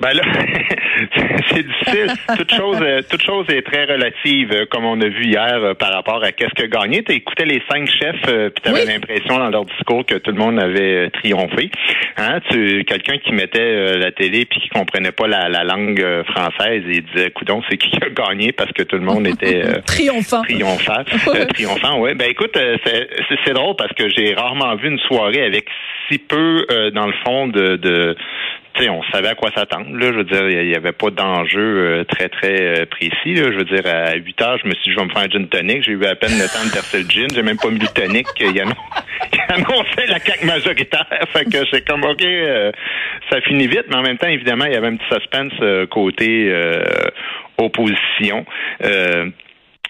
Ben là, c'est difficile. Toute chose, euh, toute chose est très relative, euh, comme on a vu hier euh, par rapport à qu'est-ce que gagné. Tu écoutais les cinq chefs, puis tu avais Oui. l'impression dans leur discours que tout le monde avait triomphé. Hein? Tu, quelqu'un qui mettait la télé puis qui comprenait pas la, la langue française et disait, coudon, c'est qui a gagné parce que tout le monde était euh, Triomphant. triomphant. Euh, triomphant, ouais. Ben écoute, c'est- c'est drôle parce que j'ai rarement vu une soirée avec si peu, euh, dans le fond, de, de on savait à quoi s'attendre. Là, je veux dire, il n'y avait pas d'enjeu euh, très très euh, précis. Là. Je veux dire, à 8 heures, je me suis dit, je vais me faire un gin tonic. J'ai eu à peine le temps de verser le gin. J'ai même pas mis le tonic. Il, annon- il annonçait la CAQ majoritaire. fait que c'est comme, OK, euh, ça finit vite. Mais en même temps, évidemment, il y avait un petit suspense euh, côté euh, opposition. Euh,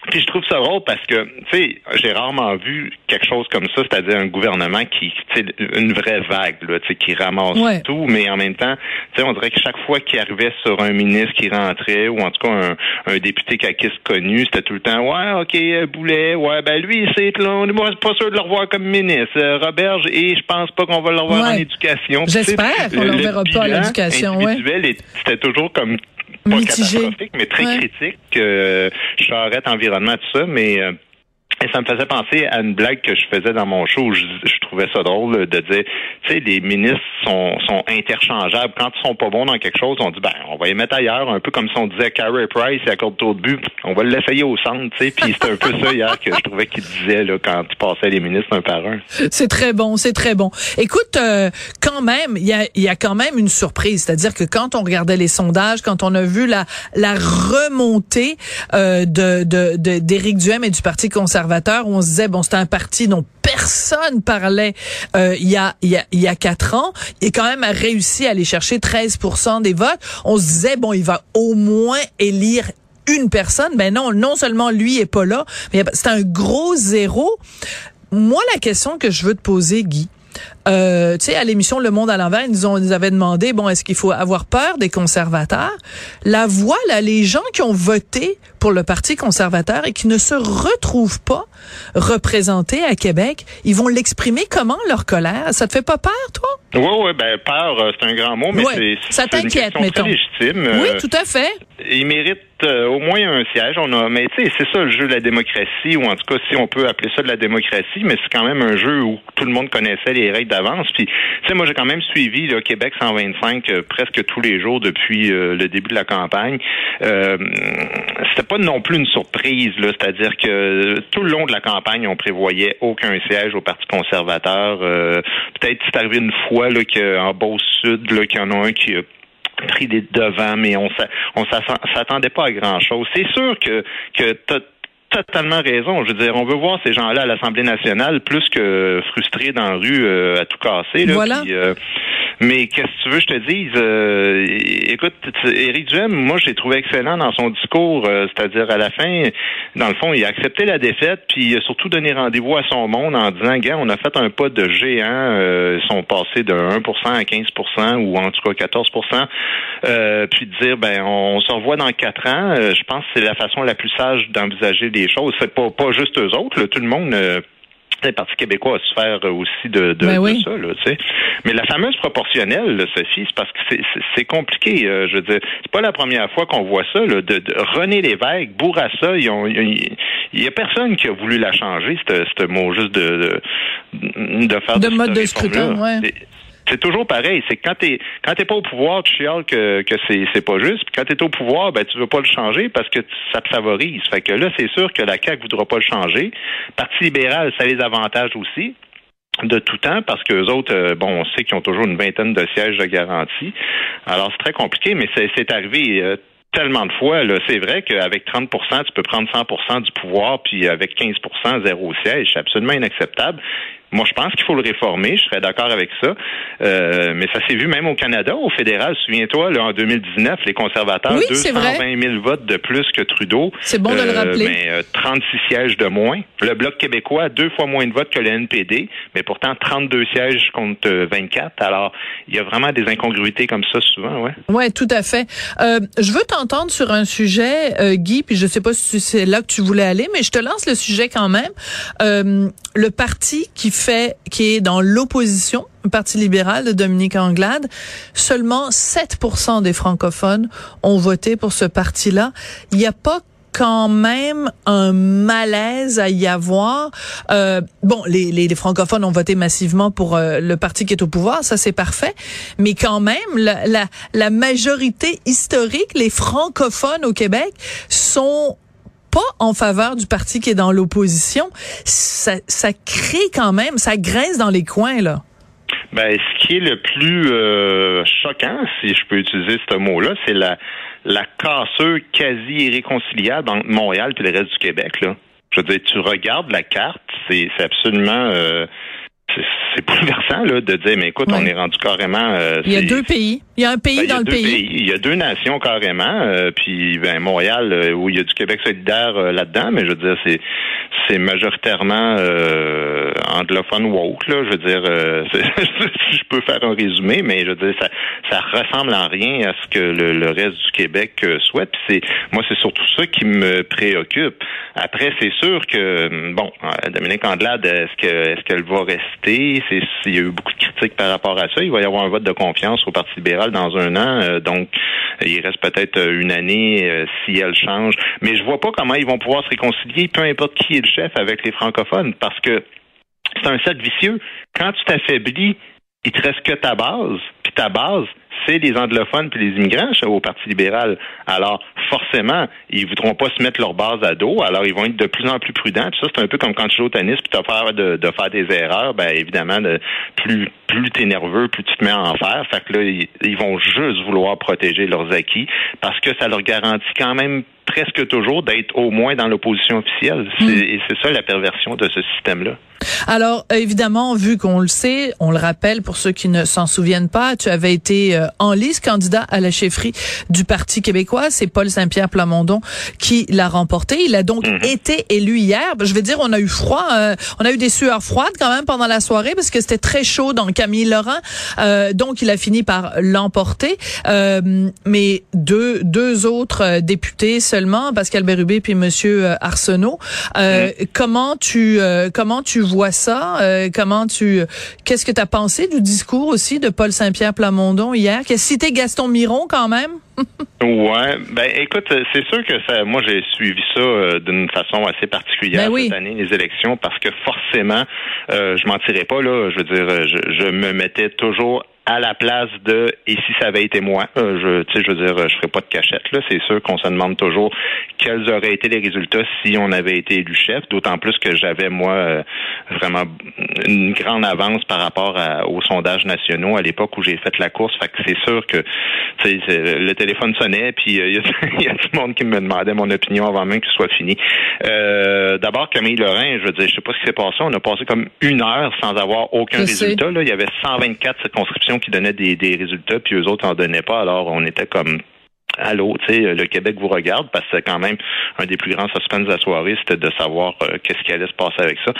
puis je trouve ça drôle parce que, tu sais, j'ai rarement vu quelque chose comme ça, c'est-à-dire un gouvernement qui, tu sais, une vraie vague, là, tu sais, qui ramasse Ouais. tout, mais en même temps, tu sais, on dirait que chaque fois qu'il arrivait sur un ministre qui rentrait, ou en tout cas un, un député caquiste connu, c'était tout le temps, ouais, ok, euh, Boulet, ouais, ben lui, c'est, là, on est pas sûr de le revoir comme ministre. Euh, Roberge, et je pense pas qu'on va le revoir Ouais. en éducation. J'espère qu'on le reverra pas à l'éducation, ouais. C'était toujours comme pas Mitigé. catastrophique, mais très Ouais. critique. Euh, Charrette, environnement, tout ça, mais euh, et ça me faisait penser à une blague que je faisais dans mon show. où Je, je trouvais ça drôle de dire, tu sais, les ministres sont, sont interchangeables. Quand ils sont pas bons dans quelque chose, on dit, ben, on va les mettre ailleurs, un peu comme si on disait Carey Price, il accorde trop de but, on va l'essayer au centre, tu sais. Puis c'était un peu ça hier que je trouvais qu'il disait là quand il passait les ministres un par un. C'est très bon, c'est très bon. Écoute, euh, quand même, il y a, y a quand même une surprise, c'est-à-dire que quand on regardait les sondages, quand on a vu la la remontée euh, de de de- Duhem et du Parti conservateur, on se disait bon, c'est un parti dont personne parlait euh, il y a il y a il y a quatre ans, est quand même réussi à aller chercher 13% des votes. On se disait bon, il va au moins élire une personne. Ben non, non seulement lui est pas là, mais c'est un gros zéro. Moi, la question que je veux te poser, Guy, euh, tu sais, à l'émission Le Monde à l'envers, ils nous, ont, ils nous avaient demandé, bon, est-ce qu'il faut avoir peur des conservateurs? La voix, là, les gens qui ont voté pour le Parti conservateur et qui ne se retrouvent pas représentés à Québec, ils vont l'exprimer comment, leur colère? Ça te fait pas peur, toi? Oui, oui, ben peur, euh, c'est un grand mot, mais Ouais, c'est ça t'inquiète, très mettons. légitime. oui, Euh, tout à fait. il mérite euh, au moins un siège. On a, mais tu sais, c'est ça le jeu de la démocratie, ou en tout cas, si on peut appeler ça de la démocratie, mais c'est quand même un jeu où tout le monde connaissait les règles d'avance. Puis, tu sais, moi, j'ai quand même suivi le Québec 125 euh, presque tous les jours depuis euh, le début de la campagne. Euh, c'était pas non plus une surprise, là, c'est-à-dire que tout le long de la campagne, on prévoyait aucun siège au Parti conservateur. Peut-être c'est arrivé une fois là qu'en Beauce-Sud, là, qu'il y en a un qui a pris des devants, mais on on s'attend- s'attendait pas à grand chose. C'est sûr que que t'as totalement raison. Je veux dire, on veut voir ces gens-là à l'Assemblée nationale plus que frustrés dans la rue euh, à tout casser. Là, Voilà. Puis, euh, mais qu'est-ce que tu veux que je te dise? Euh, écoute, Éric Duhem, moi, j'ai trouvé excellent dans son discours. euh, C'est-à-dire, à la fin, dans le fond, il a accepté la défaite, puis il a surtout donné rendez-vous à son monde en disant, gars, on a fait un pas de géant. euh, ils sont passés de 1% à 15% ou en tout cas 14 euh, puis de dire, ben, on se revoit dans quatre ans. Euh, je pense que c'est la façon la plus sage d'envisager les choses. C'est pas, pas juste eux autres, là, tout le monde... le Parti québécois a souffert aussi de, de, Ben de ça, là, tu sais. Mais la fameuse proportionnelle, là, Sophie, c'est parce que c'est- compliqué. euh, je veux dire, c'est pas la première fois qu'on voit ça. Là, de, de René Lévesque, Bourassa, ils ont, il y a personne qui a voulu la changer, ce mot juste de de, de faire De mode de scrutin, ouais. C'est- toujours pareil. C'est quand t'es quand t'es pas au pouvoir, tu chiales que, que c'est, c'est pas juste. Puis quand t'es au pouvoir, ben tu veux pas le changer parce que ça te favorise. Fait que là, c'est sûr que la CAQ voudra pas le changer. Parti libéral, ça a les avantages aussi de tout temps parce que les autres, euh, bon, on sait qu'ils ont toujours une vingtaine de sièges de garantie. Alors c'est très compliqué, mais c'est, c'est arrivé. euh, tellement de fois, là, c'est vrai qu'avec 30% tu peux prendre 100% du pouvoir, puis avec 15% zéro siège, c'est absolument inacceptable. Moi, je pense qu'il faut le réformer. Je serais d'accord avec ça. Euh, mais ça s'est vu même au Canada, au fédéral. Souviens-toi, là, en 2019, les conservateurs, Oui, 220 000 votes de plus que Trudeau. C'est bon de le Euh, rappeler. Mais euh, 36 sièges de moins. Le Bloc québécois, deux fois moins de votes que le NPD, mais pourtant 32 sièges contre euh, 24. Alors, il y a vraiment des incongruités comme ça souvent, ouais. Ouais, tout à fait. Euh, je veux t'entendre sur un sujet, euh, Guy, puis je sais pas si c'est là que tu voulais aller, mais je te lance le sujet quand même. Euh, le parti qui fait, qui est dans l'opposition, le Parti libéral de Dominique Anglade, seulement 7% des francophones ont voté pour ce parti-là. Il n'y a pas quand même un malaise à y avoir. Euh, bon, les, francophones ont voté massivement pour euh, le parti qui est au pouvoir, ça c'est parfait. Mais quand même, la, la, la majorité historique, les francophones au Québec sont pas en faveur du parti qui est dans l'opposition. Ça, crée quand même, ça grince dans les coins là. Ben, ce qui est le plus euh, choquant, si je peux utiliser ce mot-là, c'est la, la cassure quasi irréconciliable entre Montréal et le reste du Québec. Là. Je veux dire, tu regardes la carte, c'est c'est absolument... Euh, c'est- bouleversant là, de dire, mais écoute, on est rendu carrément... euh, Il y a deux pays. Il y a un pays ben, dans le deux pays. Il y a deux nations carrément. euh, puis ben, Montréal, euh, où il y a du Québec solidaire euh, là-dedans, mais je veux dire, c'est c'est majoritairement euh, anglophone woke. Là, je veux dire, euh, si je peux faire un résumé, mais je veux dire, ça ça ressemble en rien à ce que le, le reste du Québec souhaite. Puis c'est moi, c'est surtout ça qui me préoccupe. Après, c'est sûr que bon, Dominique Andelade, est-ce que est-ce qu'elle va rester Il y a eu beaucoup de critiques par rapport à ça. Il va y avoir un vote de confiance au Parti libéral dans un an, euh, donc il reste peut-être euh, une année euh, si elle change. Mais je vois pas comment ils vont pouvoir se réconcilier, peu importe qui est le chef, avec les francophones, parce que c'est un cercle vicieux. Quand tu t'affaiblis, il te reste que ta base, puis ta base, c'est les anglophones puis les immigrants au Parti libéral. Alors, forcément, ils voudront pas se mettre leur base à dos, alors ils vont être de plus en plus prudents. Ça, c'est un peu comme quand tu joues au tennis puis tu as peur de, faire des erreurs. Ben évidemment, de, plus plus t'es nerveux, plus tu te mets en faire. Fait que là, ils vont juste vouloir protéger leurs acquis parce que ça leur garantit quand même presque toujours d'être au moins dans l'opposition officielle. C'est, Et c'est ça la perversion de ce système-là. Alors, évidemment, vu qu'on le sait, on le rappelle pour ceux qui ne s'en souviennent pas, tu avais été euh, en liste candidat à la chefferie du Parti québécois. C'est Paul Saint-Pierre Plamondon qui l'a remporté. Il a donc été élu hier. Je vais dire, on a eu froid, euh, on a eu des sueurs froides quand même pendant la soirée parce que c'était très chaud dans Camille Laurent. Euh, donc, il a fini par l'emporter. Euh, mais deux, deux autres euh, députés Pascal Bérubé puis Monsieur euh, Arsenault. Euh, Comment tu euh, comment tu vois ça? Euh, Comment tu qu'est-ce que tu as pensé du discours aussi de Paul Saint-Pierre Plamondon hier? Qui a cité Gaston Miron quand même? Ouais, ben écoute, c'est sûr que ça, moi j'ai suivi ça euh, d'une façon assez particulière Ben oui. cette année les élections parce que forcément, euh, je mentirais pas là, je veux dire, je, je me mettais toujours à la place de et si ça avait été moi, euh, je tu sais je veux dire je ferais pas de cachette là, c'est sûr qu'on se demande toujours quels auraient été les résultats si on avait été élu chef, d'autant plus que j'avais moi euh, vraiment une grande avance par rapport à- aux sondages nationaux à l'époque où j'ai fait la course, fait que c'est sûr que le téléphone sonnait puis euh, il y, a, il y a tout le monde qui me demandait mon opinion avant même qu'il soit fini. Euh, d'abord Camille Lorrain, je veux dire je sais pas ce qui s'est passé, on a passé comme une heure sans avoir aucun Je sais. résultat là, il y avait 124 circonscriptions qui donnaient des, des résultats, puis eux autres en donnaient pas. Alors, on était comme Allô, tu sais, le Québec vous regarde parce que c'est quand même un des plus grands suspens de la soirée, c'était de savoir euh, qu'est-ce qui allait se passer avec ça.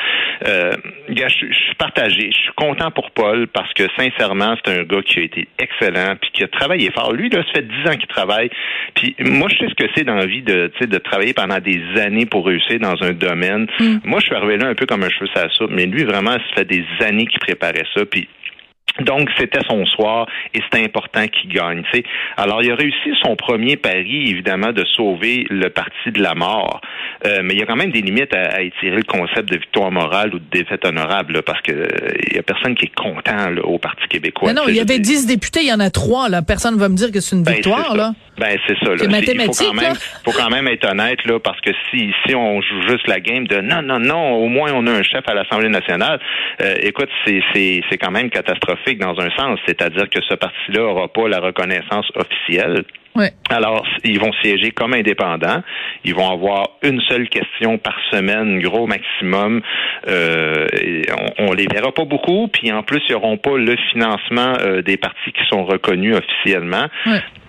Euh, gars, je, je suis partagé. Je suis content pour Paul parce que sincèrement, c'est un gars qui a été excellent puis qui a travaillé fort. Lui, là, ça fait dix ans qu'il travaille. Puis moi, je sais ce que c'est dans la vie de, de travailler pendant des années pour réussir dans un domaine. Moi, je suis arrivé là un peu comme un cheveu sur la soupe, mais lui, vraiment, ça fait des années qu'il préparait ça. Puis donc, c'était son soir et c'était important qu'il gagne. Alors, il a réussi son premier pari, évidemment, de sauver le parti de la mort. Euh, mais il y a quand même des limites à, à étirer le concept de victoire morale ou de défaite honorable, là, parce que euh, il y a personne qui est content là, au Parti québécois. Mais non, il y avait. 10 députés, il y en a trois là. Personne va me dire que c'est une Ben, victoire c'est ça. là. Ben c'est ça. Là. C'est Il faut mathématique, quand même, là. faut quand même être honnête là, parce que si si on joue juste la game de non non non, au moins on a un chef à l'Assemblée nationale. euh, écoute, c'est c'est c'est quand même catastrophique dans un sens, c'est-à-dire que ce parti-là aura pas la reconnaissance officielle. Alors, ils vont siéger comme indépendants. Ils vont avoir une seule question par semaine, gros maximum. Euh, on, on, les verra pas beaucoup, puis en plus, ils n'auront pas le financement euh, des partis qui sont reconnus officiellement.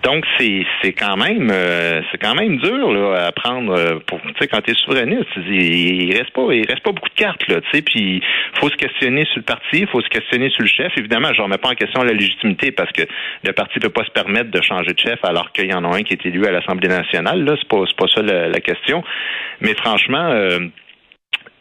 Donc, c'est, c'est quand même euh, c'est quand même dur là, à prendre euh, pour tu sais quand tu souverainiste, il reste pas il reste pas beaucoup de cartes là, tu sais, puis faut se questionner sur le parti, il faut se questionner sur le chef. Évidemment, je remets pas en question la légitimité parce que le parti peut pas se permettre de changer de chef alors qu'il y en a un qui est élu à l'Assemblée nationale. Là, c'est pas c'est pas ça la, question. Mais franchement. Euh,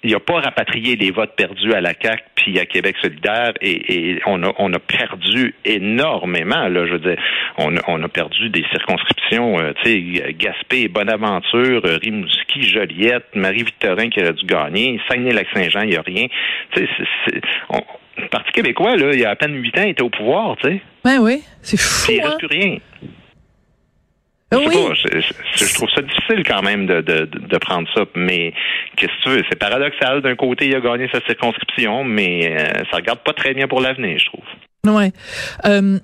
il n'y a pas rapatrié les votes perdus à la CAC puis à Québec solidaire et, on, a, on a perdu énormément. Là, je veux dire, on, on a perdu des circonscriptions, euh, tu sais, Gaspé, Bonaventure, euh, Rimouski, Joliette, Marie-Victorin qui aurait dû gagner, Saguenay-Lac-Saint-Jean, il n'y a rien. Tu sais, le Parti québécois, là, il y a à peine huit ans, il était au pouvoir, tu sais. Ben oui, c'est fou. il reste hein? plus rien. Je, oui. pas, je, je, trouve ça difficile quand même de, de, de prendre ça, mais qu'est-ce que tu veux? C'est paradoxal. D'un côté, il a gagné sa circonscription, mais euh, ça regarde pas très bien pour l'avenir, je trouve. Ouais. Euh,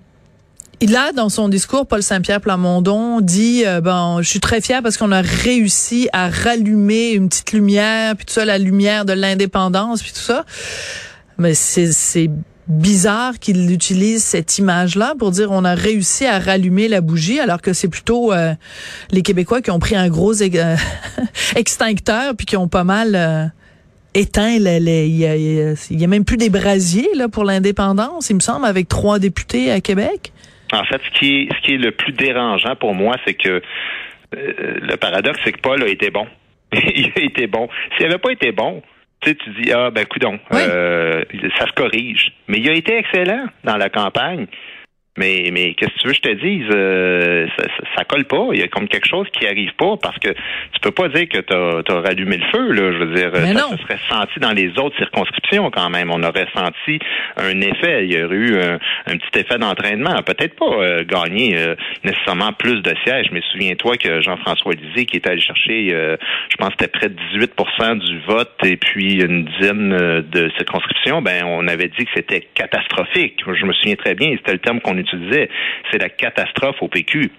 il a, dans son discours, Paul Saint-Pierre Plamondon dit euh, bon, je suis très fier parce qu'on a réussi à rallumer une petite lumière, puis tout ça, la lumière de l'indépendance, puis tout ça. Mais c'est bizarre qu'il utilise cette image-là pour dire on a réussi à rallumer la bougie alors que c'est plutôt euh, les Québécois qui ont pris un gros euh, extincteur puis qui ont pas mal euh, éteint les, il, y a, même plus des brasiers là pour l'indépendance il me semble avec trois députés à Québec. En fait ce qui est ce qui est le plus dérangeant pour moi c'est que le paradoxe c'est que Paul a été bon. il a été bon. S'il avait pas été bon, tu sais, tu dis, ah, ben, coudon, euh, ça se corrige. Mais il a été excellent dans la campagne. Mais, mais qu'est-ce que tu veux que je te dise? Euh, ça, ça, colle pas. Il y a comme quelque chose qui arrive pas parce que tu peux pas dire que tu as, rallumé le feu. Là. Je veux dire, ça, serait senti dans les autres circonscriptions quand même. On aurait senti un effet. Il y aurait eu un, petit effet d'entraînement. Peut-être pas euh, gagner euh, nécessairement plus de sièges, mais souviens-toi que Jean-François Lisée, qui était allé chercher, je pense que c'était près de 18% du vote et puis une dizaine de circonscriptions, ben on avait dit que c'était catastrophique. Je me souviens très bien, c'était le terme qu'on disais, c'est la catastrophe au PQ.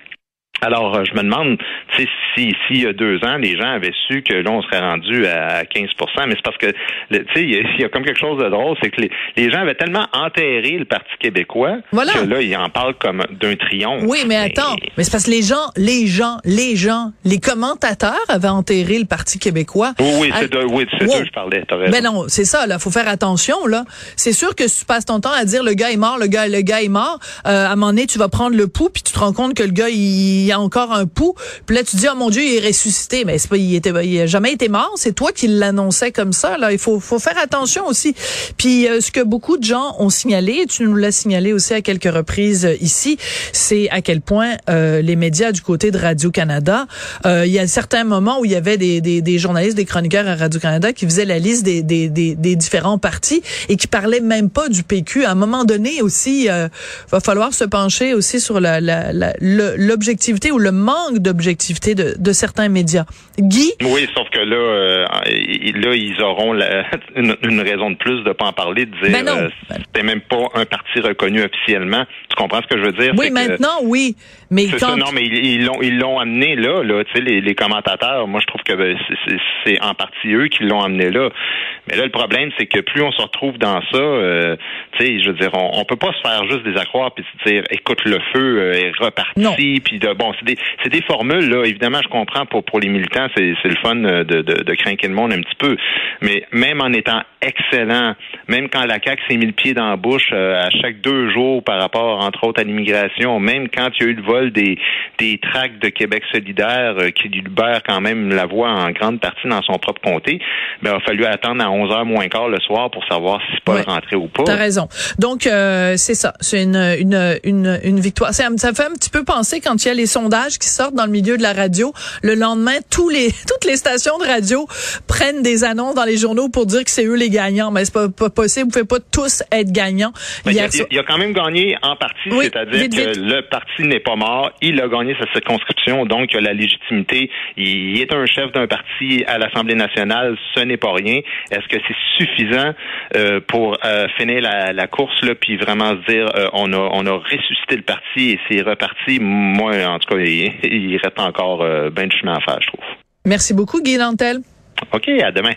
Alors, euh, je me demande, tu sais, si, s'il y a deux ans, les gens avaient su que là, on serait rendu à 15% mais c'est parce que, tu sais, il y, a comme quelque chose de drôle, c'est que les, gens avaient tellement enterré le Parti québécois que là, ils en parlent comme d'un triomphe. Oui, mais, attends, mais c'est parce que les gens, les gens, les gens, les commentateurs avaient enterré le Parti québécois. Oui, oui, c'est de, oui, c'est je parlais. Mais non, c'est ça, là, faut faire attention, là. C'est sûr que si tu passes ton temps à dire le gars est mort, le gars, le gars est mort, euh, à un moment donné, tu vas prendre le pouls, puis tu te rends compte que le gars, il il y a encore un pouls. Puis là, tu dis, oh mon Dieu, il est ressuscité. Mais c'est pas, il était, il a jamais été mort. C'est toi qui l'annonçais comme ça. Là, il faut, faut faire attention aussi. Puis euh, ce que beaucoup de gens ont signalé, tu nous l'as signalé aussi à quelques reprises euh, ici, c'est à quel point euh, les médias du côté de Radio Canada, il y a certains moments où il y avait des, des, des journalistes, des chroniqueurs à Radio Canada qui faisaient la liste des, des, des, des différents partis et qui parlaient même pas du PQ. À un moment donné aussi, va falloir se pencher aussi sur la, la, l'objectif ou le manque d'objectivité de, de, certains médias. Guy? Oui, sauf que là, euh, là ils auront une, raison de plus de pas en parler, de dire ben euh, c'est même pas un parti reconnu officiellement. Tu comprends ce que je veux dire? Oui, maintenant, oui. Mais quand... non, mais ils l'ont ils l'ont amené là, là. Tu sais, les, les commentateurs, moi je trouve que ben, c'est en partie eux qui l'ont amené là. Mais là, le problème, c'est que plus on se retrouve dans ça, euh, tu sais, je veux dire, on, on peut pas se faire juste des accroires puis se dire, écoute, le feu euh, est reparti, puis de bon, c'est des, c'est des formules là. Évidemment, je comprends pour pour les militants, c'est c'est le fun de, de de craquer le monde un petit peu, mais même en étant excellent, même quand la CAQ s'est mis le pied dans la bouche euh, à chaque deux jours par rapport, entre autres, à l'immigration, même quand il y a eu le vol des des tracts de Québec solidaire qui lui libère quand même la voix en grande partie dans son propre comté, ben il a fallu attendre à 11 h moins quart le soir pour savoir si Paul ouais. rentrait ou pas. T'as raison. Donc, euh, c'est ça. C'est une, une, une, une victoire. Ça, ça fait un petit peu penser quand il y a les sondages qui sortent dans le milieu de la radio. Le lendemain, tous les, toutes les stations de radio prennent des annonces dans les journaux pour dire que c'est eux les gagnants. Mais c'est pas, pas possible. Vous pouvez pas tous être gagnants. Il, a, il, a, quand même gagné en partie, c'est-à-dire que le parti n'est pas mort. Il a gagné sa circonscription, donc il a la légitimité. Il est un chef d'un parti à l'Assemblée nationale. Ce n'est pas rien. Est-ce que c'est suffisant euh, pour euh, finir la, la, course là, puis vraiment se dire euh, on a on a ressuscité le parti et c'est reparti? Moi, en tout tout cas, il, il reste encore euh, bien de chemin à faire, je trouve. Merci beaucoup, Guy Nantel. OK, à demain.